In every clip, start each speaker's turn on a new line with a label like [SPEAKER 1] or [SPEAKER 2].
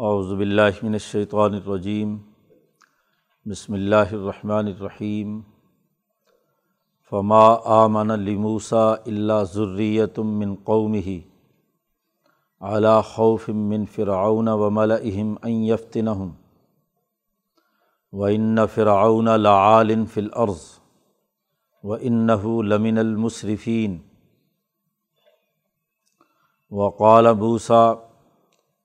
[SPEAKER 1] باللہ من الشیطان الرجیم، بسم اللہ الرحمن الرحیم، فما آمن لموسا اللہ ضروریتم من قومه اعلیٰ خوف من فرعون و ملئہم ان یفتنہم، و ان فرعون لعال فی الارض، و لمن المصرفین وقال بوسا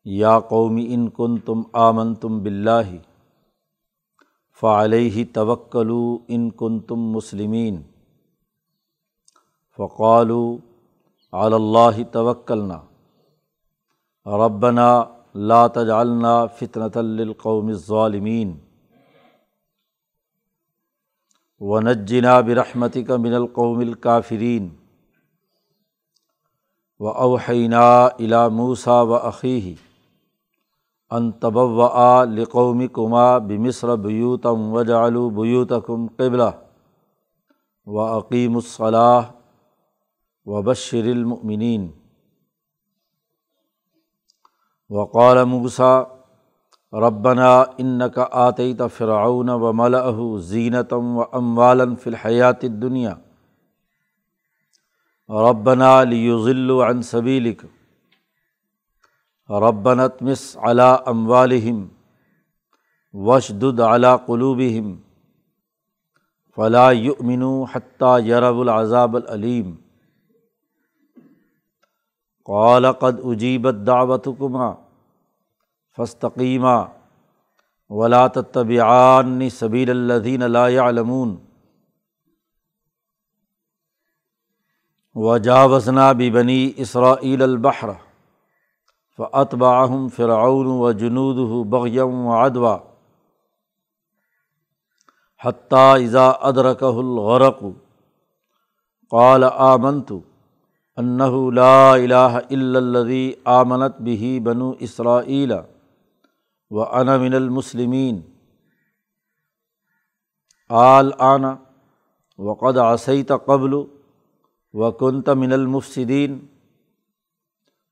[SPEAKER 1] یا قومی ان کن تم آمن تم بلّہ فعلیہ توکلو ان کن تم مسلمین فقالو اللّہ توکلنا ربنا لا تجعلنا فطنۃ للقوم الظالمین ونجنا برحمتک من القوم الکافرین و اوحینہ الا موسا و عقیح ان طبع لقومی کما بمصر بیوتم و جعلو بیوتکم قبلہ و عقیم الصلاح و بشر المؤمنین وقال موسا ربنا ان کا آتیت فرعون و ملح زینتم و اموالن فی الحیات دنیا ربنا لیضل عن سبیلک ربنت مس علا اموالہم وشد علا قلوبہم فلا یؤمنو حتیٰ یرب العذاب العلیم قال قد اجیبت دعوتکما فستقیمہ ولا تتبعان سبیل الذین لا يعلمون وجاوزنا ببنی اسرائیل البحر فعتباہم فرعون و جنود بغیم و ادوا حتیٰ ازا ادرک الغرق قال آمنت انہ لا الہ الا الذی آمنت به بنو اسرائیل و انا من المسلمین آل آنا وقد عصیت قبل و کنت من المفصدین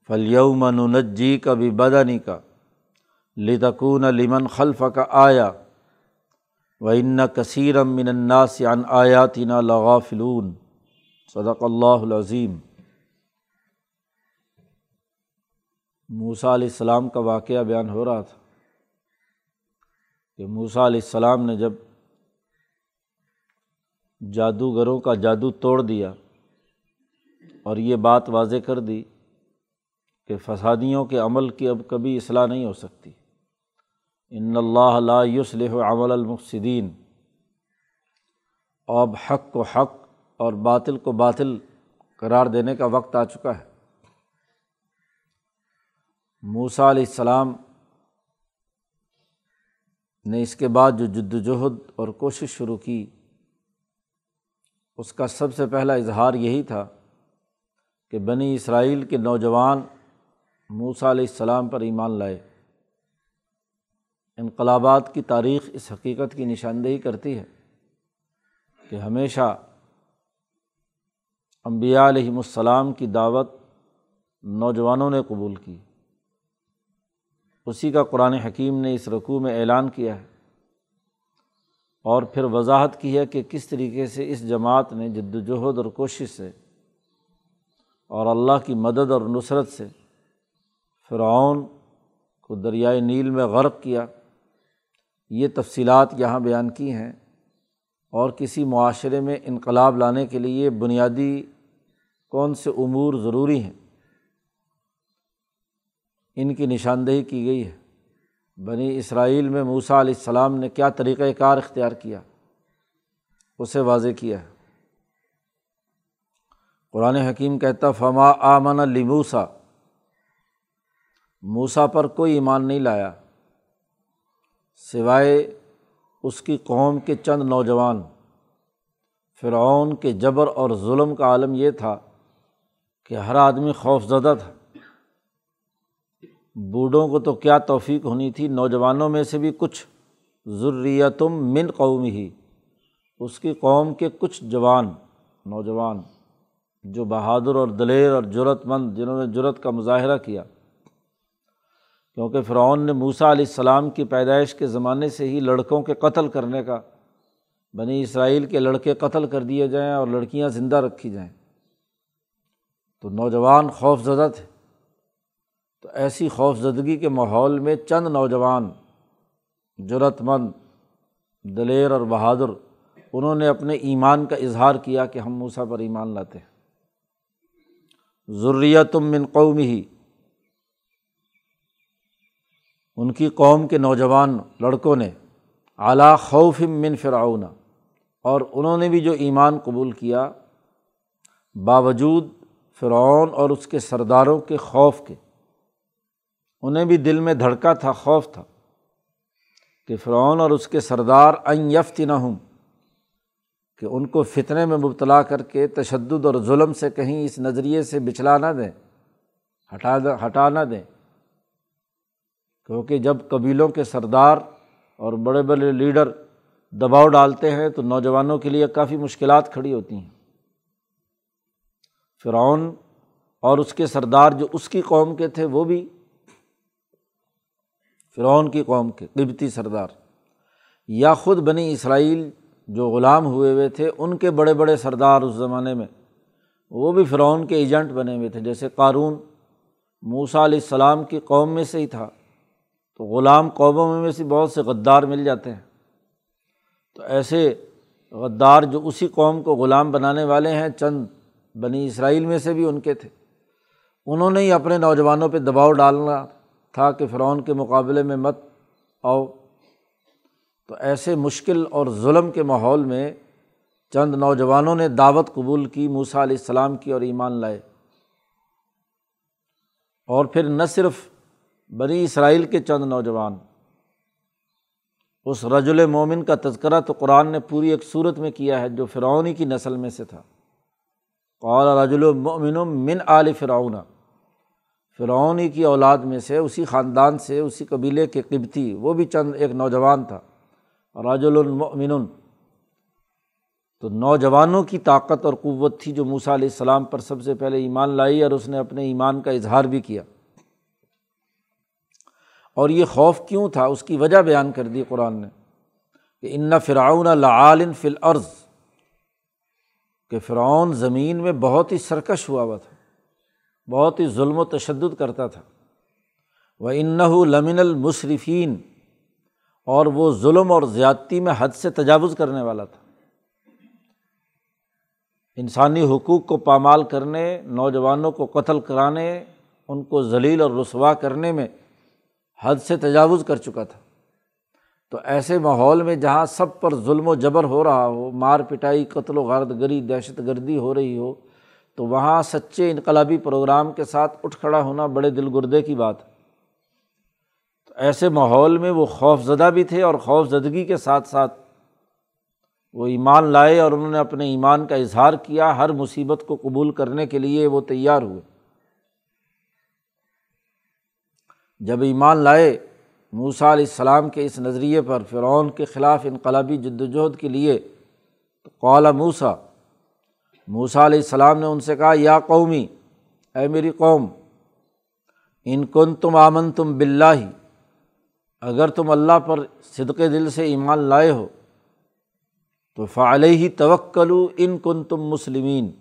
[SPEAKER 1] فلیوم نجی کا بھی بدنی کا لتکون لمن خلف کا آیا و ان کثیرم من الناس عن آیاتنا لغافلون صدق اللہ العظیم۔ موسیٰ علیہ السلام کا واقعہ بیان ہو رہا تھا کہ موسیٰ علیہ السلام نے جب جادوگروں کا جادو توڑ دیا اور یہ بات واضح کر دی کہ فسادیوں کے عمل کی اب کبھی اصلاح نہیں ہو سکتی۔ ان اللہ لا یصلح عمل المفصدین اب حق کو حق اور باطل کو باطل قرار دینے کا وقت آ چکا ہے۔ موسا علیہ السلام نے اس کے بعد جو جد وجہد اور کوشش شروع کی، اس کا سب سے پہلا اظہار یہی تھا کہ بنی اسرائیل کے نوجوان موسا علیہ السلام پر ایمان لائے۔ انقلابات کی تاریخ اس حقیقت کی نشاندہی کرتی ہے کہ ہمیشہ امبیا علیہم السلام کی دعوت نوجوانوں نے قبول کی۔ اسی کا قرآن حکیم نے اس رقوع میں اعلان کیا ہے۔ اور پھر وضاحت کی ہے کہ کس طریقے سے اس جماعت نے جد وجہد اور کوشش سے اور اللہ کی مدد اور نصرت سے فرعون کو دریائے نیل میں غرق کیا۔ یہ تفصیلات یہاں بیان کی ہیں۔ اور کسی معاشرے میں انقلاب لانے کے لیے بنیادی کون سے امور ضروری ہیں؟ ان کی نشاندہی کی گئی ہے۔ بنی اسرائیل میں موسا علیہ السلام نے کیا طریقۂ کار اختیار کیا؟ اسے واضح کیا ہے۔ قرآن حکیم کہتا فما آمن لموسا موسا پر کوئی ایمان نہیں لایا، سوائے اس کی قوم کے چند نوجوان۔ فرعون کے جبر اور ظلم کا عالم یہ تھا کہ ہر آدمی خوف زدہ تھا۔ بوڑھوں کو تو کیا توفیق ہونی تھی، نوجوانوں میں سے بھی کچھ ضروریتم من قوم ہی اس کی قوم کے کچھ جوان، نوجوان، جو بہادر اور دلیر اور جرت مند جنہوں نے جرت کا مظاہرہ کیا۔ کیونکہ فرعون نے موسا علیہ السلام کی پیدائش کے زمانے سے ہی لڑکوں کے قتل کرنے کا، بنی اسرائیل کے لڑکے قتل کر دیے جائیں اور لڑکیاں زندہ رکھی جائیں۔ تو نوجوان خوف زدہ تھے۔ تو ایسی خوف زدگی کے ماحول میں چند نوجوان جرت مند دلیر اور بہادر، انہوں نے اپنے ایمان کا اظہار کیا کہ ہم موسا پر ایمان لاتے ہیں۔ ضروریتم من قومی ہی ان کی قوم کے نوجوان لڑکوں نے اعلیٰ خوف من فرعون، اور انہوں نے بھی جو ایمان قبول کیا، باوجود فرعون اور اس کے سرداروں کے خوف کے۔ انہیں بھی دل میں دھڑکا تھا، خوف تھا کہ فرعون اور اس کے سردار این یفت نہ ہوں کہ ان کو فتنے میں مبتلا کر کے تشدد اور ظلم سے کہیں اس نظریے سے بچلا نہ دیں، ہٹا ہٹا نہ دیں۔ کیونکہ جب قبیلوں کے سردار اور بڑے بڑے لیڈر دباؤ ڈالتے ہیں تو نوجوانوں کے لیے کافی مشکلات کھڑی ہوتی ہیں۔ فرعون اور اس کے سردار جو اس کی قوم کے تھے وہ بھی فرعون کی قوم کے قبتی سردار۔ یا خود بنی اسرائیل جو غلام ہوئے ہوئے تھے، ان کے بڑے بڑے سردار اس زمانے میں، وہ بھی فرعون کے ایجنٹ بنے ہوئے تھے، جیسے قارون موسا علیہ السلام کی قوم میں سے ہی تھا۔ تو غلام قوموں میں سے بہت سے غدار مل جاتے ہیں۔ تو ایسے غدار جو اسی قوم کو غلام بنانے والے ہیں، چند بنی اسرائیل میں سے بھی ان کے تھے۔ انہوں نے ہی اپنے نوجوانوں پہ دباؤ ڈالنا تھا کہ فرعون کے مقابلے میں مت آؤ۔ تو ایسے مشکل اور ظلم کے ماحول میں چند نوجوانوں نے دعوت قبول کی موسا علیہ السلام کی اور ایمان لائے۔ اور پھر نہ صرف بنی اسرائیل کے چند نوجوان۔ اس رج مومن کا تذکرہ تو قرآن نے پوری ایک صورت میں کیا ہے جو فرعونی کی نسل میں سے تھا۔ قال رجل المؤمن من عال فرعون۔ فرعونی کی اولاد میں سے، اسی خاندان سے، اسی قبیلے کے قبتی وہ بھی چند ایک نوجوان تھا۔ راج المؤمن تو نوجوانوں کی طاقت اور قوت تھی جو موسا علیہ السلام پر سب سے پہلے ایمان لائی اور اس نے اپنے ایمان کا اظہار بھی کیا۔ اور یہ خوف کیوں تھا؟ اس کی وجہ بیان کر دی قرآن نے کہ ان فرعون لعالن فل عرض کہ فرعون زمین میں بہت ہی سرکش ہوا ہوا تھا، بہت ہی ظلم و تشدد کرتا تھا۔ وہ ان حد سے تجاوز کر چکا تھا۔ تو ایسے ماحول میں جہاں سب پر ظلم و جبر ہو رہا ہو، مار پٹائی، قتل و غارت گری، دہشت گردی ہو رہی ہو، تو وہاں سچے انقلابی پروگرام کے ساتھ اٹھ کھڑا ہونا بڑے دل گردے کی بات ہے۔ تو ایسے ماحول میں وہ خوف زدہ بھی تھے اور خوف زدگی کے ساتھ ساتھ وہ ایمان لائے اور انہوں نے اپنے ایمان کا اظہار کیا۔ ہر مصیبت کو قبول کرنے کے لیے وہ تیار ہوئے۔ جب ایمان لائے موسا علیہ السلام کے اس نظریے پر فرعون کے خلاف انقلابی جد وجہد کے لیے تو قالا موسا موسا علیہ السلام نے ان سے کہا، یا قومی، اے میری قوم، ان کن تم آمن تم بلّہ ہی اگر تم اللہ پر صدق دل سے ایمان لائے ہو، تو فعال ہی توکلو ان کن تم مسلمین،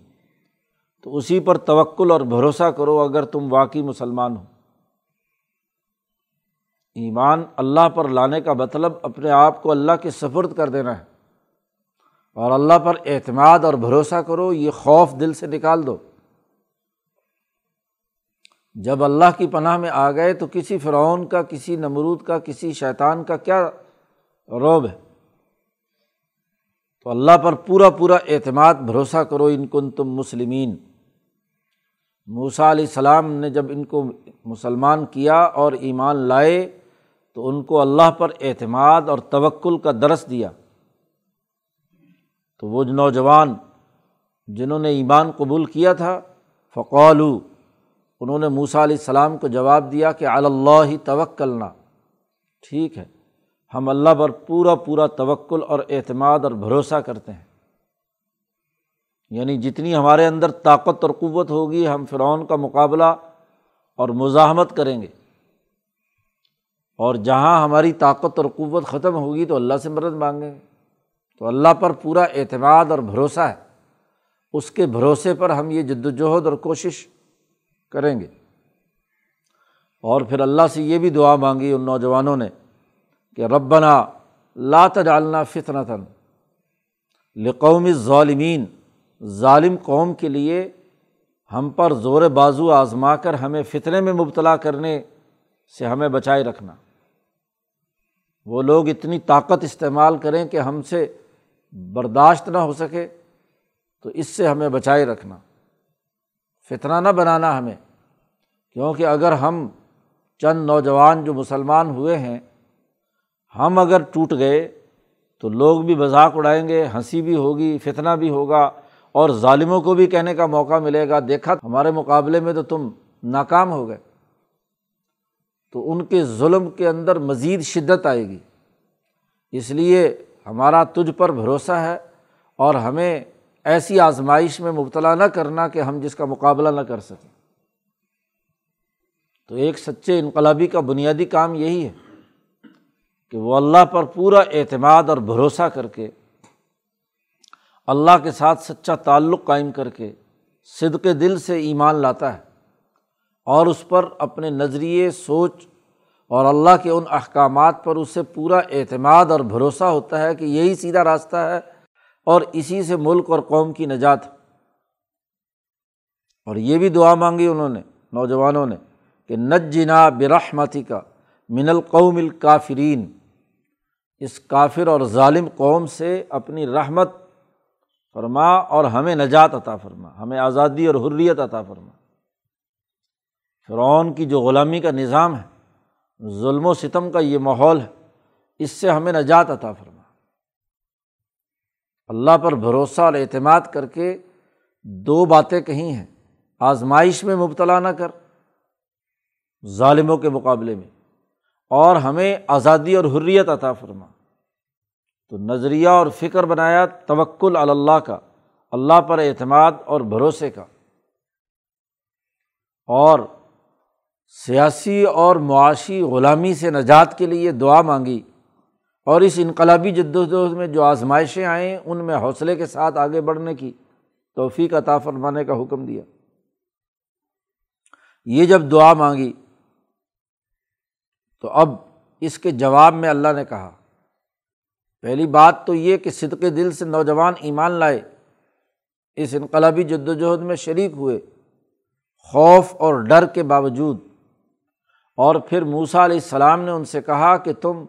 [SPEAKER 1] تو اسی پر توکل اور بھروسہ کرو اگر تم واقعی مسلمان ہو۔ ایمان اللہ پر لانے کا مطلب اپنے آپ کو اللہ کے سفرد کر دینا ہے۔ اور اللہ پر اعتماد اور بھروسہ کرو، یہ خوف دل سے نکال دو۔ جب اللہ کی پناہ میں آ گئے تو کسی فرعون کا، کسی نمرود کا، کسی شیطان کا کیا روب ہے؟ تو اللہ پر پورا پورا اعتماد، بھروسہ کرو، ان کن تم مسلمین۔ موسا علیہ السلام نے جب ان کو مسلمان کیا اور ایمان لائے تو ان کو اللہ پر اعتماد اور توکل کا درس دیا۔ تو وہ نوجوان جنہوں نے ایمان قبول کیا تھا فقولو انہوں نے موسا علیہ السلام کو جواب دیا کہ اللہ ہی توکلنا۔ ٹھیک ہے، ہم اللہ پر پورا پورا توکل اور اعتماد اور بھروسہ کرتے ہیں۔ یعنی جتنی ہمارے اندر طاقت اور قوت ہوگی، ہم فرعون کا مقابلہ اور مزاحمت کریں گے۔ اور جہاں ہماری طاقت اور قوت ختم ہوگی تو اللہ سے مدد مانگیں۔ گے تو اللہ پر پورا اعتماد اور بھروسہ ہے۔ اس کے بھروسے پر ہم یہ جد وجہد اور کوشش کریں گے۔ اور پھر اللہ سے یہ بھی دعا مانگی ان نوجوانوں نے کہ ربنا لا تجعلنا فتنۃ لقوم ظالمین ظالم قوم کے لیے ہم پر زور بازو آزما کر ہمیں فتنے میں مبتلا کرنے سے ہمیں بچائے رکھنا۔ وہ لوگ اتنی طاقت استعمال کریں کہ ہم سے برداشت نہ ہو سکے، تو اس سے ہمیں بچائے رکھنا۔ فتنہ نہ بنانا ہمیں، کیونکہ اگر ہم چند نوجوان جو مسلمان ہوئے ہیں، ہم اگر ٹوٹ گئے تو لوگ بھی مذاق اڑائیں گے، ہنسی بھی ہوگی، فتنہ بھی ہوگا، اور ظالموں کو بھی کہنے کا موقع ملے گا، دیکھا ہمارے مقابلے میں تو تم ناکام ہو گئے۔ تو ان کے ظلم کے اندر مزید شدت آئے گی۔ اس لیے ہمارا تجھ پر بھروسہ ہے اور ہمیں ایسی آزمائش میں مبتلا نہ کرنا کہ ہم جس کا مقابلہ نہ کر سکیں۔ تو ایک سچے انقلابی کا بنیادی کام یہی ہے کہ وہ اللہ پر پورا اعتماد اور بھروسہ کر کے، اللہ کے ساتھ سچا تعلق قائم کر کے، صدق دل سے ایمان لاتا ہے۔ اور اس پر اپنے نظریے، سوچ اور اللہ کے ان احکامات پر اسے پورا اعتماد اور بھروسہ ہوتا ہے کہ یہی سیدھا راستہ ہے اور اسی سے ملک اور قوم کی نجات۔ اور یہ بھی دعا مانگی انہوں نے، نوجوانوں نے، کہ نج جنا برحمتی کا من القوم الکافرین۔ اس کافر اور ظالم قوم سے اپنی رحمت فرما اور ہمیں نجات عطا فرما، ہمیں آزادی اور حریت عطا فرما۔ فرعون کی جو غلامی کا نظام ہے، ظلم و ستم کا یہ ماحول ہے، اس سے ہمیں نجات عطا فرما۔ اللہ پر بھروسہ اور اعتماد کر کے دو باتیں کہی ہیں، آزمائش میں مبتلا نہ کر، ظالموں کے مقابلے میں، اور ہمیں آزادی اور حریت عطا فرما۔ تو نظریہ اور فکر بنایا توکل اللہ کا، اللہ پر اعتماد اور بھروسے کا۔ اور سیاسی اور معاشی غلامی سے نجات کے لیے دعا مانگی اور اس انقلابی جد وجہد میں جو آزمائشیں آئیں، ان میں حوصلے کے ساتھ آگے بڑھنے کی توفیق عطا فرمانے کا حکم دیا۔ یہ جب دعا مانگی، تو اب اس کے جواب میں اللہ نے کہا، پہلی بات تو یہ کہ صدقے دل سے نوجوان ایمان لائے، اس انقلابی جد وجہد میں شریک ہوئے، خوف اور ڈر کے باوجود اور پھر موسا علیہ السلام نے ان سے کہا کہ تم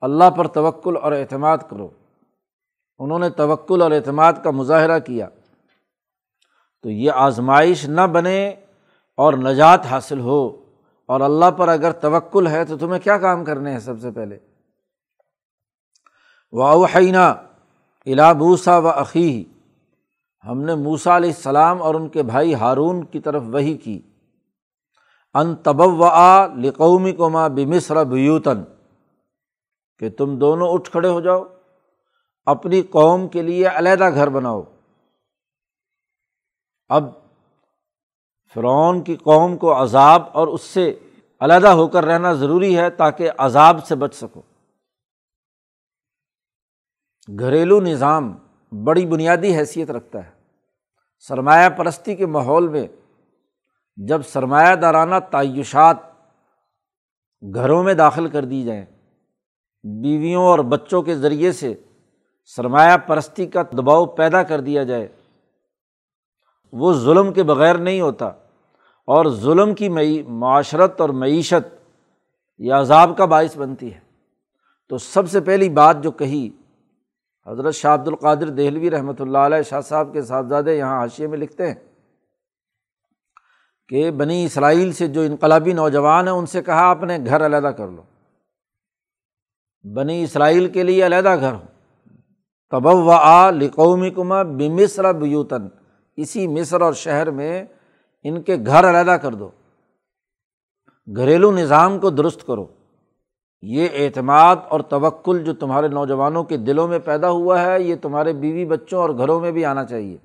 [SPEAKER 1] اللہ پر توکل اور اعتماد کرو۔ انہوں نے توکل اور اعتماد کا مظاہرہ کیا۔ تو یہ آزمائش نہ بنے اور نجات حاصل ہو۔ اور اللہ پر اگر توکل ہے تو تمہیں کیا کام کرنے ہیں سب سے پہلے؟ واؤحینہ الابوسا و عقی ہم نے موسا علیہ السلام اور ان کے بھائی ہارون کی طرف وہی کی۔ ان تب و لقومی کو ماں بمصر بیوتن کہ تم دونوں اٹھ کھڑے ہو جاؤ، اپنی قوم کے لیے علیحدہ گھر بناؤ۔ اب فرعون کی قوم کو عذاب اور اس سے علیحدہ ہو کر رہنا ضروری ہے تاکہ عذاب سے بچ سکو۔ گھریلو نظام بڑی بنیادی حیثیت رکھتا ہے۔ سرمایہ پرستی کے ماحول میں جب سرمایہ دارانہ تعیشات گھروں میں داخل کر دی جائیں، بیویوں اور بچوں کے ذریعے سے سرمایہ پرستی کا دباؤ پیدا کر دیا جائے، وہ ظلم کے بغیر نہیں ہوتا اور ظلم کی معاشرت اور معیشت یا عذاب کا باعث بنتی ہے۔ تو سب سے پہلی بات جو کہی حضرت شاہ عبد القادر دہلوی رحمۃ اللہ علیہ شاہ صاحب کے صاحبزادے یہاں حاشیے میں لکھتے ہیں کہ بنی اسرائیل سے جو انقلابی نوجوان ہیں، ان سے کہا، اپنے گھر علیحدہ کر لو۔ بنی اسرائیل کے لیے علیحدہ گھر ہو تب و آ لقومی کما بمصر بیوتن اسی مصر اور شہر میں ان کے گھر علیحدہ کر دو۔ گھریلو نظام کو درست کرو۔ یہ اعتماد اور توکل جو تمہارے نوجوانوں کے دلوں میں پیدا ہوا ہے، یہ تمہارے بیوی بچوں اور گھروں میں بھی آنا چاہیے۔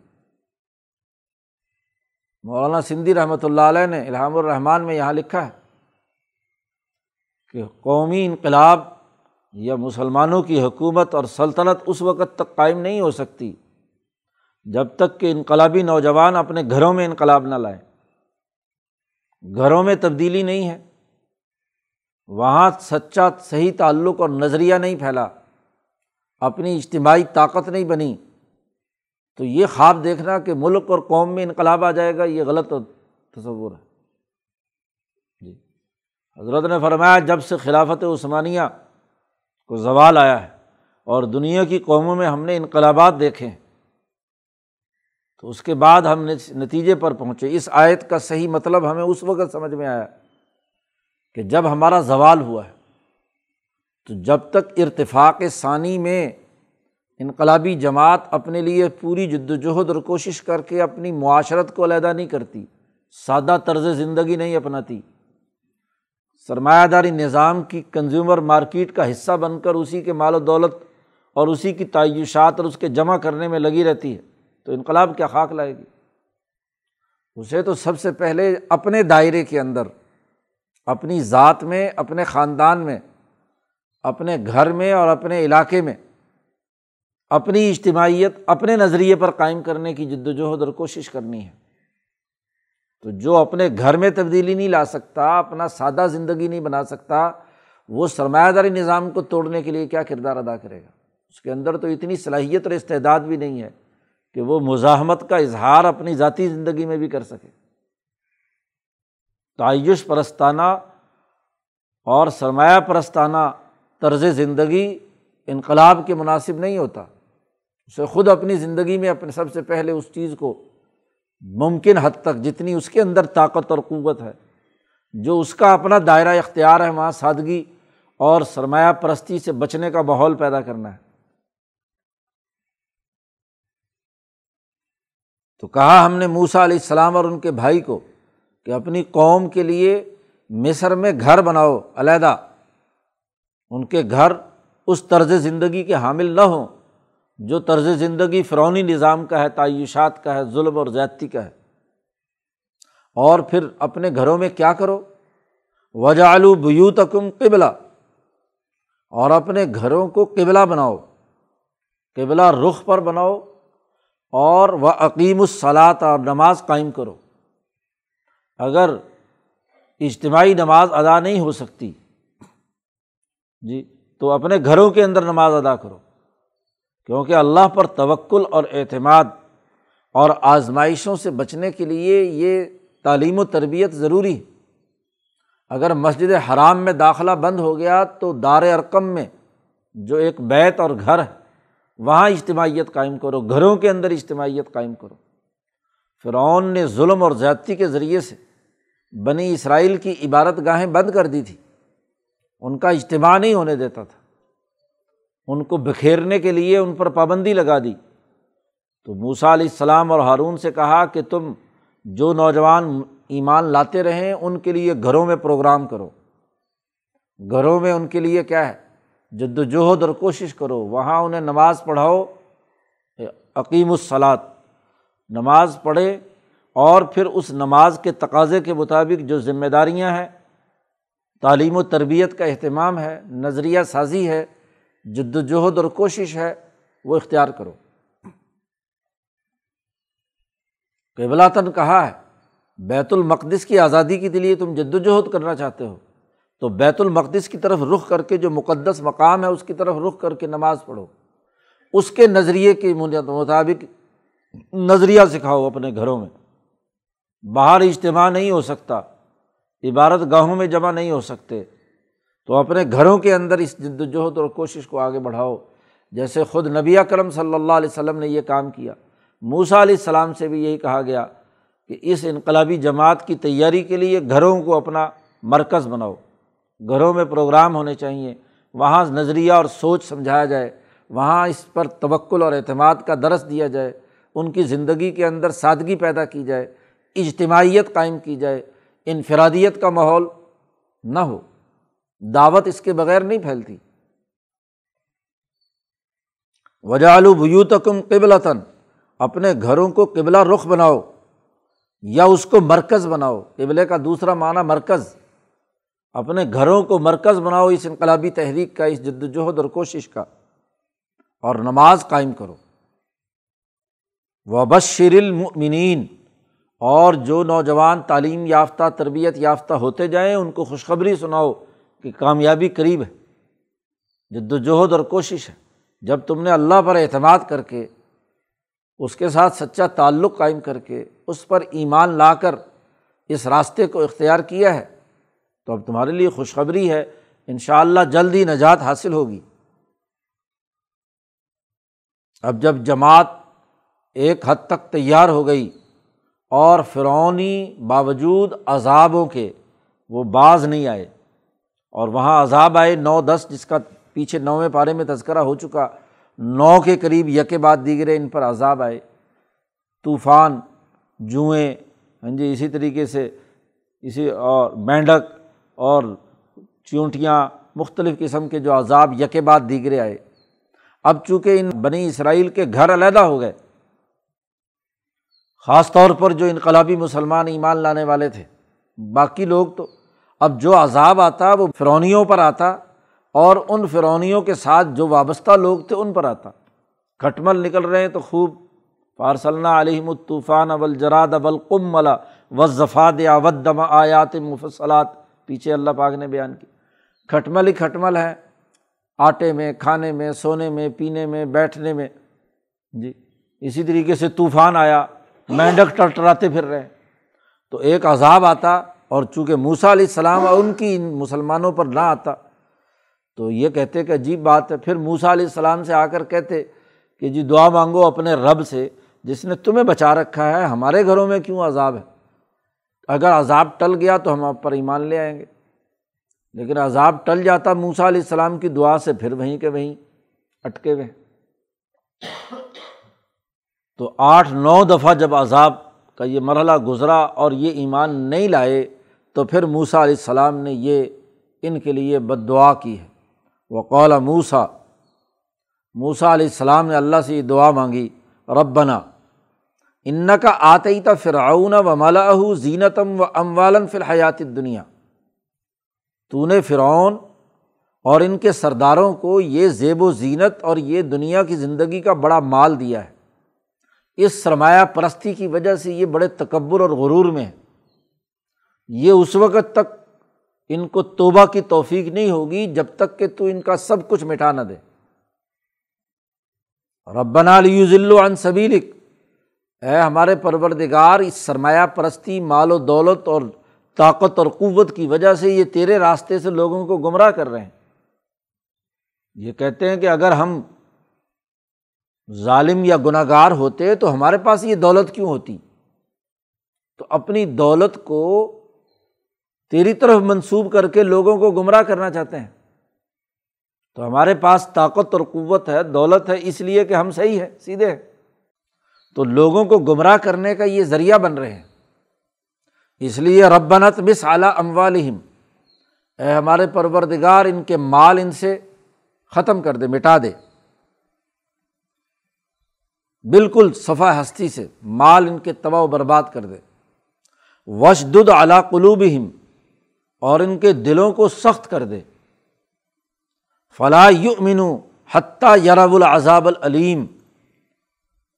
[SPEAKER 1] مولانا سندھی رحمۃ اللہ علیہ نے الحام الرحمٰن میں یہاں لکھا ہے کہ قومی انقلاب یا مسلمانوں کی حکومت اور سلطنت اس وقت تک قائم نہیں ہو سکتی جب تک کہ انقلابی نوجوان اپنے گھروں میں انقلاب نہ لائیں۔ گھروں میں تبدیلی نہیں ہے۔ وہاں سچا صحیح تعلق اور نظریہ نہیں پھیلا۔ اپنی اجتماعی طاقت نہیں بنی۔ تو یہ خواب دیکھنا کہ ملک اور قوم میں انقلاب آ جائے گا، یہ غلط تصور ہے۔ جی۔ حضرت نے فرمایا، جب سے خلافت عثمانیہ کو زوال آیا ہے اور دنیا کی قوموں میں ہم نے انقلابات دیکھے ہیں، تو اس کے بعد ہم نتیجے پر پہنچے۔ اس آیت کا صحیح مطلب ہمیں اس وقت سمجھ میں آیا کہ جب ہمارا زوال ہوا ہے، تو جب تک ارتفاق ثانی میں انقلابی جماعت اپنے لیے پوری جد وجہد اور کوشش کر کے اپنی معاشرت کو علیحدہ نہیں کرتی، سادہ طرز زندگی نہیں اپناتی۔ سرمایہ داری نظام کی کنزیومر مارکیٹ کا حصہ بن کر اسی کے مال و دولت اور اسی کی تعیشات اور اس کے جمع کرنے میں لگی رہتی ہے، تو انقلاب کیا خاک لائے گی؟ اسے تو سب سے پہلے اپنے دائرے کے اندر، اپنی ذات میں، اپنے خاندان میں، اپنے گھر میں اور اپنے علاقے میں۔ اپنی اجتماعیت، اپنے نظریے پر قائم کرنے کی جد وجہد اور کوشش کرنی ہے۔ تو جو اپنے گھر میں تبدیلی نہیں لا سکتا، اپنا سادہ زندگی نہیں بنا سکتا، وہ سرمایہ داری نظام کو توڑنے کے لیے کیا کردار ادا کرے گا؟ اس کے اندر تو اتنی صلاحیت اور استعداد بھی نہیں ہے کہ وہ مزاحمت کا اظہار اپنی ذاتی زندگی میں بھی کر سکے۔ تعیش پرستانہ اور سرمایہ پرستانہ طرز زندگی انقلاب کے مناسب نہیں ہوتا۔ اسے خود اپنی زندگی میں اپنے سب سے پہلے اس چیز کو ممکن حد تک جتنی اس کے اندر طاقت اور قوت ہے، جو اس کا اپنا دائرہ اختیار ہے وہاں سادگی اور سرمایہ پرستی سے بچنے کا ماحول پیدا کرنا ہے۔ تو کہا ہم نے موسا علیہ السلام اور ان کے بھائی کو کہ اپنی قوم کے لیے مصر میں گھر بناؤ، علیحدہ۔ ان کے گھر اس طرز زندگی کے حامل نہ ہوں۔ جو طرز زندگی فرونی نظام کا ہے، تعیشات کا ہے، ظلم اور زیادتی کا ہے۔ اور پھر اپنے گھروں میں کیا کرو؟ وجالو بیوتکم قبلہ۔ اور اپنے گھروں کو قبلہ بناؤ۔ قبلہ رخ پر بناؤ۔ اور وہ عقیم الصلاط اور نماز قائم کرو۔ اگر اجتماعی نماز ادا نہیں ہو سکتی جی تو اپنے گھروں کے اندر نماز ادا کرو۔ کیونکہ اللہ پر توکل اور اعتماد اور آزمائشوں سے بچنے کے لیے یہ تعلیم و تربیت ضروری ہے۔ اگر مسجد حرام میں داخلہ بند ہو گیا تو دار ارقم میں جو ایک بیت اور گھر ہے، وہاں اجتماعیت قائم کرو، گھروں کے اندر اجتماعیت قائم کرو۔ فرعون نے ظلم اور زیادتی کے ذریعے سے بنی اسرائیل کی عبارت گاہیں بند کر دی تھی۔ ان کا اجتماع نہیں ہونے دیتا تھا۔ ان کو بکھیرنے کے لیے ان پر پابندی لگا دی۔ تو موسا علیہ السلام اور ہارون سے کہا کہ تم جو نوجوان ایمان لاتے رہیں ان کے لیے گھروں میں پروگرام کرو۔ گھروں میں ان کے لیے کیا ہے؟ جد وجہد اور کوشش کرو۔ وہاں انہیں نماز پڑھاؤ عقیم الصلاط نماز پڑھے اور پھر اس نماز کے تقاضے کے مطابق جو ذمہ داریاں ہیں، تعلیم و تربیت کا اہتمام ہے، نظریہ سازی ہے جد وجہد اور کوشش ہے، وہ اختیار کرو۔ قبلاً کہا ہے، بیت المقدس کی آزادی کے لیے تم جد وجہد کرنا چاہتے ہو۔ تو بیت المقدس کی طرف رخ کر کے جو مقدس مقام ہے، اس کی طرف رخ کر کے نماز پڑھو۔ اس کے نظریے کے مطابق نظریہ سکھاؤ اپنے گھروں میں۔ باہر اجتماع نہیں ہو سکتا، عبارت گاہوں میں جمع نہیں ہو سکتے۔ تو اپنے گھروں کے اندر اس جد وجہد اور کوشش کو آگے بڑھاؤ۔ جیسے خود نبی کرم صلی اللہ علیہ وسلم نے یہ کام کیا۔ موسا علیہ السلام سے بھی یہی کہا گیا کہ اس انقلابی جماعت کی تیاری کے لیے گھروں کو اپنا مرکز بناؤ۔ گھروں میں پروگرام ہونے چاہئیں وہاں نظریہ اور سوچ سمجھایا جائے۔ وہاں اس پر توکل اور اعتماد کا درس دیا جائے۔ ان کی زندگی کے اندر سادگی پیدا کی جائے۔ اجتماعیت قائم کی جائے۔ انفرادیت کا ماحول نہ ہو۔ دعوت اس کے بغیر نہیں پھیلتی۔ وجالو بیوتکم قبلتاً اپنے گھروں کو قبلہ رخ بناؤ یا اس کو مرکز بناؤ۔ قبلے کا دوسرا معنی مرکز۔ اپنے گھروں کو مرکز بناؤ اس انقلابی تحریک کا، اس جد وجہد اور کوشش کا۔ اور نماز قائم کرو۔ وبشر المؤمنین اور جو نوجوان تعلیم یافتہ، تربیت یافتہ ہوتے جائیں، ان کو خوشخبری سناؤ۔ کہ کامیابی قریب ہے جد وجہد اور کوشش ہے۔ جب تم نے اللہ پر اعتماد کر کے، اس کے ساتھ سچا تعلق قائم کر کے اس پر ایمان لا کر اس راستے کو اختیار کیا ہے، تو اب تمہارے لیے خوشخبری ہے ان شاء اللہ جلد ہی نجات حاصل ہوگی۔ اب جب جماعت ایک حد تک تیار ہو گئی اور فرونی باوجود عذابوں کے وہ بعض نہیں آئے اور وہاں عذاب آئے، نو دس، جس کا پیچھے نویں پارے میں تذکرہ ہو چکا، نو کے قریب یک بعد دیگرے ان پر عذاب آئے۔ طوفان، جوئیں ہاں جی اسی طریقے سے اسی اور مینڈک اور چونٹیاں، مختلف قسم کے جو عذاب یک بعد دیگرے آئے۔ اب چونکہ ان بنی اسرائیل کے گھر علیحدہ ہو گئے، خاص طور پر جو انقلابی مسلمان ایمان لانے والے تھے، باقی لوگ تو اب جو عذاب آتا وہ فرونیوں پر آتا اور ان فرونیوں کے ساتھ جو وابستہ لوگ تھے ان پر آتا۔ کھٹمل نکل رہے ہیں تو خوب فارسلہ علیہم الطوفان اول جراد ابل قم ملا و ظفاد ودم آیات مفصلات۔ پیچھے اللہ پاک نے بیان کی۔ کھٹمل ہی کھٹمل ہے آٹے میں، کھانے میں، سونے میں، پینے میں، بیٹھنے میں۔ جی اسی طریقے سے طوفان آیا۔ مینڈک ٹرٹراتے پھر رہے۔ تو ایک عذاب آتا اور چونکہ موسا علیہ السلام اور ان کی ان مسلمانوں پر نہ آتا، تو یہ کہتے کہ عجیب بات ہے۔ پھر موسا علیہ السلام سے آ کر کہتے کہ جی دعا مانگو اپنے رب سے، جس نے تمہیں بچا رکھا ہے، ہمارے گھروں میں کیوں عذاب ہے؟ اگر عذاب ٹل گیا تو ہم آپ پر ایمان لے آئیں گے۔ لیکن عذاب ٹل جاتا موسا علیہ السلام کی دعا سے پھر وہیں کہ وہیں اٹکے ہوئے۔ تو آٹھ نو دفعہ جب عذاب کا یہ مرحلہ گزرا اور یہ ایمان نہیں لائے تو پھر موسا علیہ السلام نے یہ ان کے لیے بد دعا کی ہے۔ وہ قول موسا موسا علیہ السلام نے اللہ سے یہ دعا مانگی، ربنا ان کا آتے تھا فرعون و ملا زینتم و ام فی الحیات دنیا تو نے فرعون اور ان کے سرداروں کو یہ زیب و زینت اور یہ دنیا کی زندگی کا بڑا مال دیا ہے۔ اس سرمایہ پرستی کی وجہ سے یہ بڑے تکبر اور غرور میں ہے یہ اس وقت تک ان کو توبہ کی توفیق نہیں ہوگی جب تک کہ تو ان کا سب کچھ مٹا نہ دے۔ ربنا ذیل عن سبیلک۔ اے ہمارے پروردگار، اس سرمایہ پرستی، مال و دولت اور طاقت اور قوت کی وجہ سے یہ تیرے راستے سے لوگوں کو گمراہ کر رہے ہیں۔ یہ کہتے ہیں کہ اگر ہم ظالم یا گناہ گار ہوتے تو ہمارے پاس یہ دولت کیوں ہوتی؟ تو اپنی دولت کو تیری طرف منسوب کر کے لوگوں کو گمراہ کرنا چاہتے ہیں۔ تو ہمارے پاس طاقت اور قوت ہے، دولت ہے، اس لیے کہ ہم صحیح ہے سیدھے تو لوگوں کو گمراہ کرنے کا یہ ذریعہ بن رہے ہیں۔ اس لیے ربنت بس اعلیٰ اموالہم۔ اے ہمارے پروردگار، ان کے مال ان سے ختم کر دے، مٹا دے۔ بالکل صفا ہستی سے مال ان کے تباہ و برباد کر دے۔ وشد اعلیٰ قلوبہم۔ اور ان کے دلوں کو سخت کر دے۔ فلاح یؤمنو حتیٰ یرب العذاب العلیم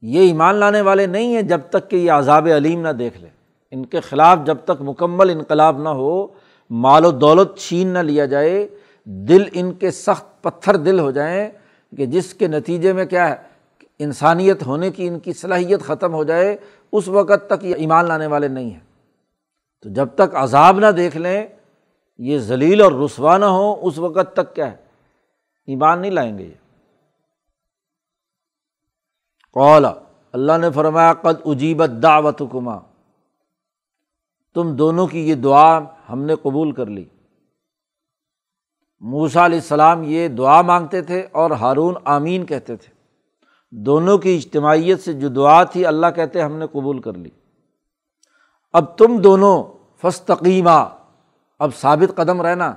[SPEAKER 1] یہ ایمان لانے والے نہیں ہیں جب تک کہ یہ عذاب علیم نہ دیکھ لے ان کے خلاف جب تک مکمل انقلاب نہ ہو، مال و دولت چھین نہ لیا جائے، دل ان کے سخت پتھر دل ہو جائیں کہ جس کے نتیجے میں کیا ہے، انسانیت ہونے کی ان کی صلاحیت ختم ہو جائے، اس وقت تک یہ ایمان لانے والے نہیں ہیں۔ تو جب تک عذاب نہ دیکھ لیں یہ ذلیل اور رسوا نہ ہو، اس وقت تک کیا ہے؟ ایمان نہیں لائیں گے یہ۔ قولا اللہ نے فرمایا، قد اجیبت دعوت کما تم دونوں کی یہ دعا ہم نے قبول کر لی۔ موسا علیہ السلام یہ دعا مانگتے تھے اور ہارون آمین کہتے تھے۔ دونوں کی اجتماعیت سے جو دعا تھی، اللہ کہتے ہم نے قبول کر لی۔ اب تم دونوں فستقیمہ اب ثابت قدم رہنا۔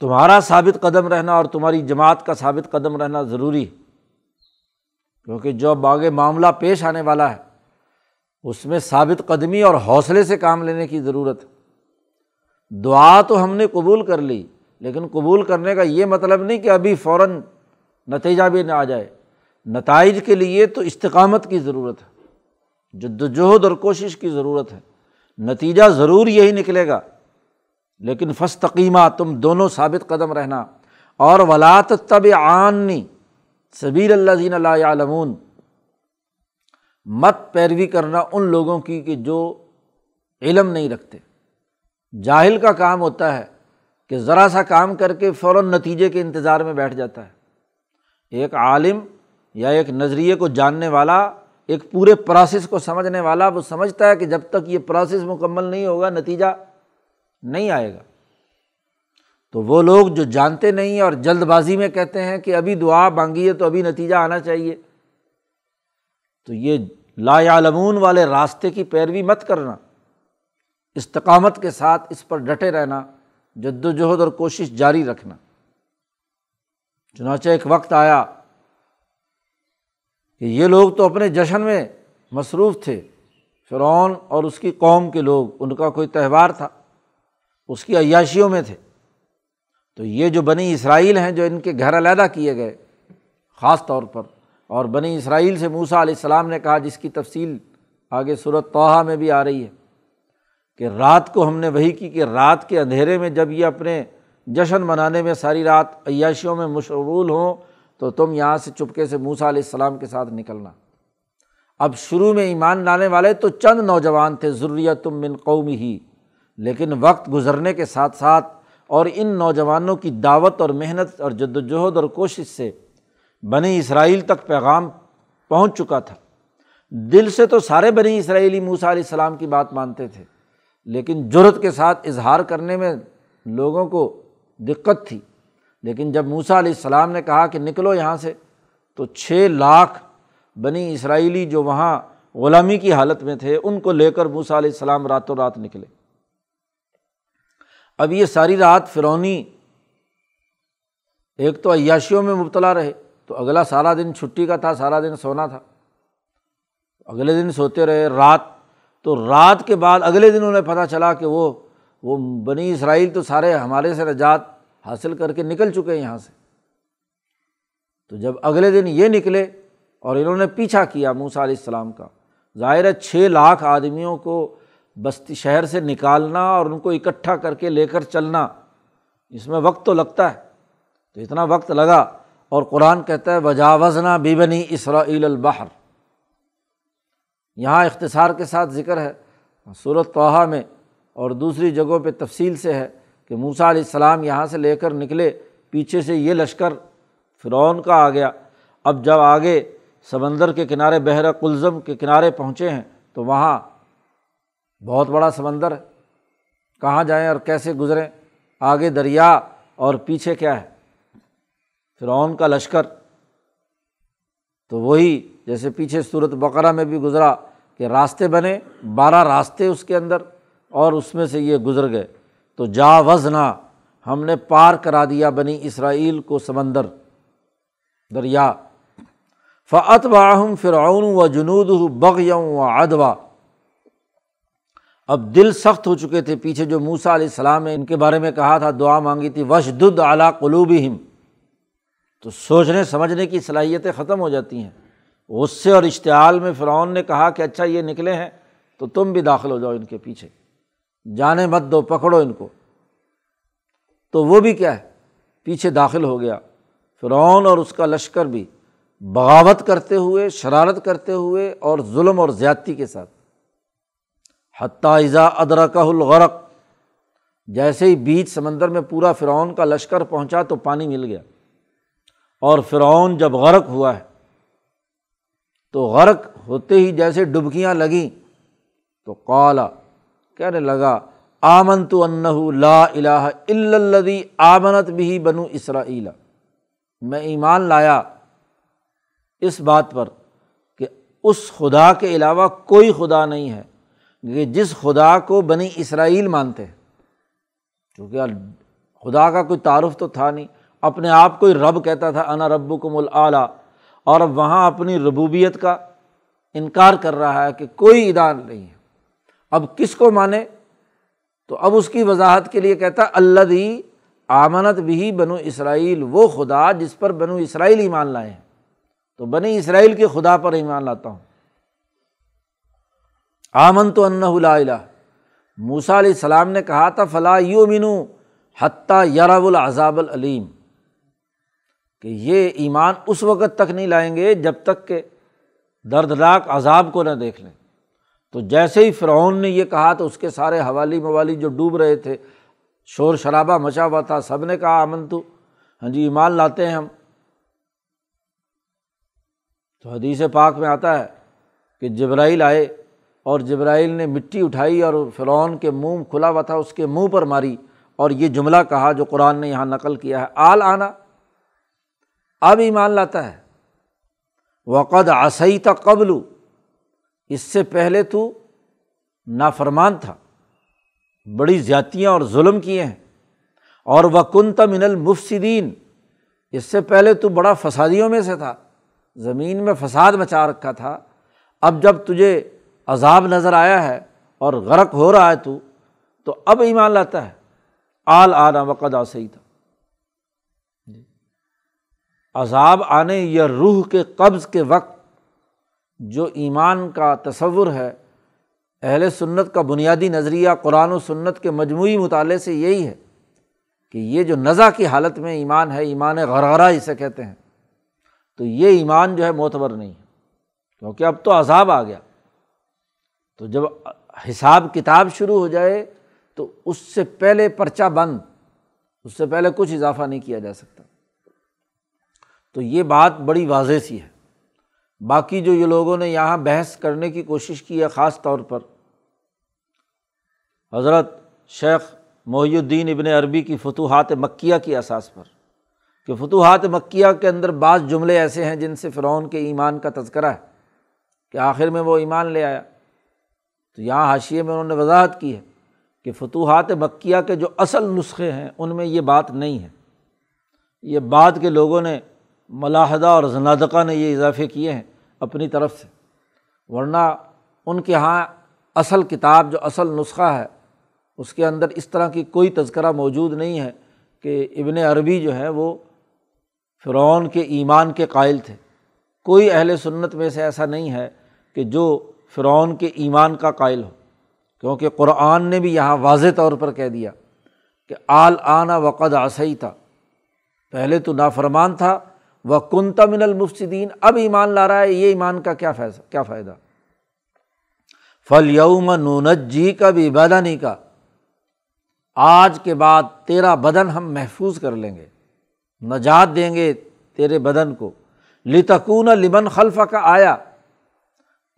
[SPEAKER 1] تمہارا ثابت قدم رہنا اور تمہاری جماعت کا ثابت قدم رہنا ضروری ہے۔ کیونکہ جو باغ معاملہ پیش آنے والا ہے، اس میں ثابت قدمی اور حوصلے سے کام لینے کی ضرورت ہے۔ دعا تو ہم نے قبول کر لی، لیکن قبول کرنے کا یہ مطلب نہیں کہ ابھی فوراً نتیجہ بھی نہ آ جائے۔ نتائج کے لیے تو استقامت کی ضرورت ہے جد وجہد اور کوشش کی ضرورت ہے۔ نتیجہ ضرور یہی نکلے گا۔ لیکن فستقیمہ تم دونوں ثابت قدم رہنا۔ اور ولاۃ طب عنی سبیر اللہ دین اللہ مت پیروی کرنا ان لوگوں کی کہ جو علم نہیں رکھتے۔ جاہل کا کام ہوتا ہے کہ ذرا سا کام کر کے فوراً نتیجے کے انتظار میں بیٹھ جاتا ہے۔ ایک عالم یا ایک نظریے کو جاننے والا ایک پورے پروسیس کو سمجھنے والا وہ سمجھتا ہے کہ جب تک یہ پروسیس مکمل نہیں ہوگا، نتیجہ نہیں آئے گا۔ تو وہ لوگ جو جانتے نہیں اور جلد بازی میں کہتے ہیں کہ ابھی دعا مانگی ہے تو ابھی نتیجہ آنا چاہیے۔ تو یہ لا علمون والے راستے کی پیروی مت کرنا۔ استقامت کے ساتھ اس پر ڈٹے رہنا جد وجہد اور کوشش جاری رکھنا۔ چنانچہ ایک وقت آیا کہ یہ لوگ تو اپنے جشن میں مصروف تھے۔ فرعون اور اس کی قوم کے لوگ، ان کا کوئی تہوار تھا، اس کی عیاشیوں میں تھے۔ تو یہ جو بنی اسرائیل ہیں، جو ان کے گھر علیحدہ کیے گئے، خاص طور پر، اور بنی اسرائیل سے موسا علیہ السلام نے کہا، جس کی تفصیل آگے صورت توحا میں بھی آ رہی ہے، کہ رات کو ہم نے وہی کی کہ رات کے اندھیرے میں جب یہ اپنے جشن منانے میں ساری رات عیاشیوں میں مشغول ہوں تو تم یہاں سے چپکے سے موسا علیہ السلام کے ساتھ نکلنا۔ اب شروع میں ایمان لانے والے تو چند نوجوان تھے ضروریت تم من قومی ہی لیکن وقت گزرنے کے ساتھ ساتھ اور ان نوجوانوں کی دعوت اور محنت اور جد وجہد اور کوشش سے بنی اسرائیل تک پیغام پہنچ چکا تھا۔ دل سے تو سارے بنی اسرائیلی موسا علیہ السلام کی بات مانتے تھے، لیکن جرت کے ساتھ اظہار کرنے میں لوگوں کو دقت تھی۔ لیکن جب موسا علیہ السلام نے کہا کہ نکلو یہاں سے، تو چھ لاکھ بنی اسرائیلی جو وہاں غلامی کی حالت میں تھے، ان کو لے کر موسا علیہ السلام راتوں رات نکلے۔ اب یہ ساری رات فرونی ایک تو عیاشیوں میں مبتلا رہے، تو اگلا سارا دن چھٹی کا تھا، سارا دن سونا تھا۔ اگلے دن سوتے رہے رات، تو رات کے بعد اگلے دن انہیں پتہ چلا کہ وہ وہ بنی اسرائیل تو سارے ہمارے سے نجات حاصل کر کے نکل چکے ہیں یہاں سے۔ تو جب اگلے دن یہ نکلے اور انہوں نے پیچھا کیا موسا علیہ السلام کا، ظاہر ہے چھ لاکھ آدمیوں کو بستی شہر سے نکالنا اور ان کو اکٹھا کر کے لے کر چلنا، اس میں وقت تو لگتا ہے۔ تو اتنا وقت لگا اور قرآن کہتا ہے، وجاوزنا بی بنی اسرائیل البحر یہاں اختصار کے ساتھ ذکر ہے صورت توحا میں اور دوسری جگہوں پہ تفصیل سے ہے۔ کہ موسا علیہ السلام یہاں سے لے کر نکلے، پیچھے سے یہ لشکر فرعون کا آ گیا۔ اب جب آگے سمندر کے کنارے بحر کلزم کے کنارے پہنچے ہیں، تو وہاں بہت بڑا سمندر ہے۔ کہاں جائیں اور کیسے گزریں؟ آگے دریا اور پیچھے کیا ہے؟ فرعون کا لشکر۔ تو وہی جیسے پیچھے صورت بقرہ میں بھی گزرا کہ راستے بنے، بارہ راستے اس کے اندر اور اس میں سے یہ گزر گئے۔ تو جا وزنا، ہم نے پار کرا دیا بنی اسرائیل کو سمندر، دریا۔ فعت واہم فرعون و جنود بغیوں و ادوا اب دل سخت ہو چکے تھے پیچھے جو موسا علیہ السلام نے ان کے بارے میں کہا تھا، دعا مانگی تھی وش دد اعلیٰ قلوب ہم تو سوچنے، سمجھنے کی صلاحیتیں ختم ہو جاتی ہیں۔ غصے اور اشتعال میں فرعون نے کہا کہ اچھا یہ نکلے ہیں، تو تم بھی داخل ہو جاؤ ان کے پیچھے۔ جانے مت دو، پکڑو ان کو۔ تو وہ بھی کیا ہے، پیچھے داخل ہو گیا۔ فرعون اور اس کا لشکر بھی بغاوت کرتے ہوئے، شرارت کرتے ہوئے اور ظلم اور زیادتی کے ساتھ۔ حتیٰ ادرک الغرق، جیسے ہی بیچ سمندر میں پورا فرعون کا لشکر پہنچا تو پانی مل گیا۔ اور فرعون جب غرق ہوا ہے، تو غرق ہوتے ہی جیسے ڈبکیاں لگیں۔ تو قالا کہنے لگا آمن تو انّ لا الہ الدی آمنت بھی بنو اسرائیلا میں ایمان لایا اس بات پر کہ اس خدا کے علاوہ کوئی خدا نہیں ہے کہ جس خدا کو بنی اسرائیل مانتے ہیں، چونکہ خدا کا کوئی تعارف تو تھا نہیں، اپنے آپ کو ہی رب کہتا تھا، انا رب کو مل اعلیٰ اور اب وہاں اپنی ربوبیت کا انکار کر رہا ہے کہ کوئی ادار نہیں ہے. اب کس کو مانے؟ تو اب اس کی وضاحت کے لیے کہتا اللہ دی آمنت بھی بنو اسرائیل، وہ خدا جس پر بنو اسرائیل ایمان لائے ہیں۔ تو بنی اسرائیل کے خدا پر ایمان لاتا ہوں۔ آمن تو اللہ موسا علیہ السلام نے کہا تھا فلاں یو مینو حتیٰ یرب العذاب العلیم۔ کہ یہ ایمان اس وقت تک نہیں لائیں گے جب تک کہ دردناک عذاب کو نہ دیکھ لیں۔ تو جیسے ہی فرعون نے یہ کہا تو اس کے سارے حوالی موالی جو ڈوب رہے تھے، شور شرابہ مچا ہوا تھا، سب نے کہا امن تو ہاں جی ایمان لاتے ہیں ہم۔ تو حدیث پاک میں آتا ہے کہ جبرائیل آئے اور جبرائیل نے مٹی اٹھائی اور فرعون کے منہ کھلا ہوا تھا، اس کے منہ پر ماری اور یہ جملہ کہا جو قرآن نے یہاں نقل کیا ہے، آل آنا۔ اب ایمان لاتا ہے۔ وقد آسعی تھا قبل اس سے پہلے تو نافرمان تھا، بڑی زیاتیاں اور ظلم کیے ہیں۔ اور وہ کنت من المفصدین اس سے پہلے تو بڑا فسادیوں میں سے تھا، زمین میں فساد مچا رکھا تھا۔ اب جب تجھے عذاب نظر آیا ہے اور غرق ہو رہا ہے تو تو اب ایمان لاتا ہے۔ آل آنا وقد آسعی جی۔ تھا عذاب آنے یا روح کے قبض کے وقت جو ایمان کا تصور ہے، اہل سنت کا بنیادی نظریہ قرآن و سنت کے مجموعی مطالعے سے یہی ہے کہ یہ جو نزا کی حالت میں ایمان ہے، ایمان غرغرہ اسے کہتے ہیں، تو یہ ایمان جو ہے معتبر نہیں ہے۔ کیونکہ اب تو عذاب آ گیا۔ تو جب حساب کتاب شروع ہو جائے، تو اس سے پہلے پرچہ بند، اس سے پہلے کچھ اضافہ نہیں کیا جا سکتا۔ تو یہ بات بڑی واضح سی ہے۔ باقی جو یہ لوگوں نے یہاں بحث کرنے کی کوشش کی ہے خاص طور پر، حضرت شیخ محی الدین ابن عربی کی فتوحات مکیہ کی اساس پر۔ کہ فتوحات مکیہ کے اندر بعض جملے ایسے ہیں جن سے فرعون کے ایمان کا تذکرہ ہے کہ آخر میں وہ ایمان لے آیا۔ تو یہاں حاشیے میں انہوں نے وضاحت کی ہے کہ فتوحات مکیہ کے جو اصل نسخے ہیں ان میں یہ بات نہیں ہے۔ یہ بعد کے لوگوں نے ملاحدہ اور زنادقہ نے یہ اضافے کیے ہیں اپنی طرف سے۔ ورنہ ان کے یہاں اصل کتاب جو اصل نسخہ ہے، اس کے اندر اس طرح کی کوئی تذکرہ موجود نہیں ہے کہ ابن عربی جو ہے وہ فرعون کے ایمان کے قائل تھے۔ کوئی اہل سنت میں سے ایسا نہیں ہے کہ جو فرعون کے ایمان کا قائل ہو، کیونکہ قرآن نے بھی یہاں واضح طور پر کہہ دیا کہ آل آنا وقد آسعی تھا پہلے تو نافرمان تھا وہ کنتا من المفصدین اب ایمان لا رہا ہے، یہ ایمان کا کیا فیصلہ کیا فائدہ؟ فل یوم نونت جی کا بھی بدنی کا آج کے بعد تیرا بدن ہم محفوظ کر لیں گے، نجات دیں گے تیرے بدن کو۔ لتکون لمن خلف کا آیا،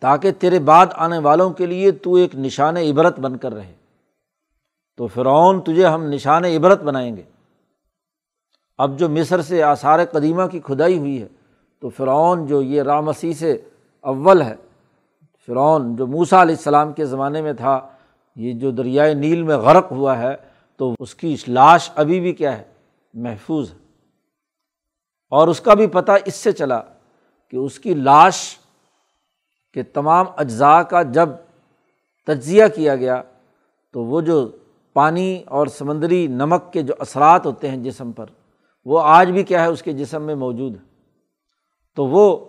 [SPEAKER 1] تاکہ تیرے بعد آنے والوں کے لیے تو ایک نشان عبرت بن کر رہے۔ تو فرعون تجھے ہم نشان عبرت بنائیں گے۔ اب جو مصر سے آثار قدیمہ کی کھدائی ہوئی ہے، تو فرعون جو یہ رامسی سے اول ہے، فرعون جو موسا علیہ السلام کے زمانے میں تھا، یہ جو دریائے نیل میں غرق ہوا ہے، تو اس کی لاش ابھی بھی کیا ہے، محفوظ ہے۔ اور اس کا بھی پتہ اس سے چلا کہ اس کی لاش کے تمام اجزاء کا جب تجزیہ کیا گیا، تو وہ جو پانی اور سمندری نمک کے جو اثرات ہوتے ہیں جسم پر وہ آج بھی کیا ہے اس کے جسم میں موجود ہے۔ تو وہ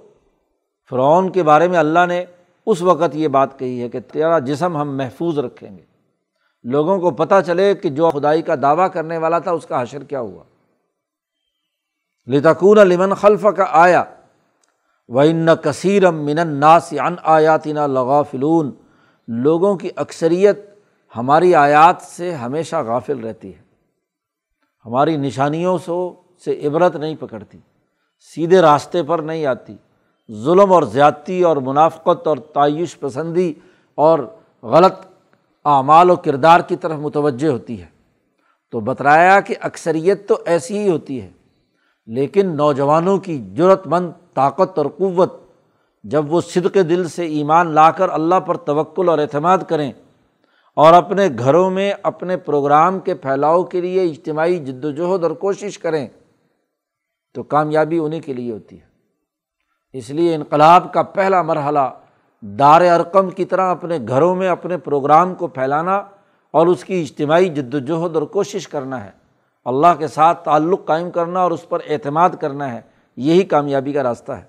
[SPEAKER 1] فرعون کے بارے میں اللہ نے اس وقت یہ بات کہی ہے کہ تیرا جسم ہم محفوظ رکھیں گے۔ لوگوں کو پتہ چلے کہ جو خدائی کا دعویٰ کرنے والا تھا، اس کا حشر کیا ہوا۔ لتکون لمن خلف کا آیا و سے سے عبرت نہیں پکڑتی، سیدھے راستے پر نہیں آتی۔ ظلم اور زیادتی اور منافقت اور تعیش پسندی اور غلط اعمال و کردار کی طرف متوجہ ہوتی ہے۔ تو بترایا کہ اکثریت تو ایسی ہی ہوتی ہے، لیکن نوجوانوں کی جرت مند طاقت اور قوت، جب وہ صدق دل سے ایمان لا کر اللہ پر توکل اور اعتماد کریں اور اپنے گھروں میں اپنے پروگرام کے پھیلاؤ کے لیے اجتماعی جد وجہد اور کوشش کریں تو کامیابی انہیں کے لیے ہوتی ہے۔ اس لیے انقلاب کا پہلا مرحلہ دار ارقم کی طرح اپنے گھروں میں اپنے پروگرام کو پھیلانا اور اس کی اجتماعی جد وجہد اور کوشش کرنا ہے۔ اللہ کے ساتھ تعلق قائم کرنا اور اس پر اعتماد کرنا ہے، یہی کامیابی کا راستہ ہے۔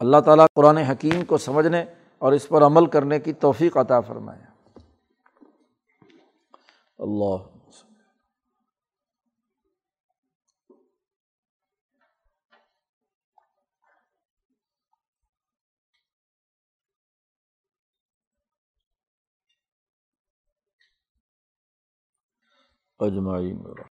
[SPEAKER 1] اللہ تعالیٰ قرآن حکیم کو سمجھنے اور اس پر عمل کرنے کی توفیق عطا فرمائے۔ اللہ اجمعین۔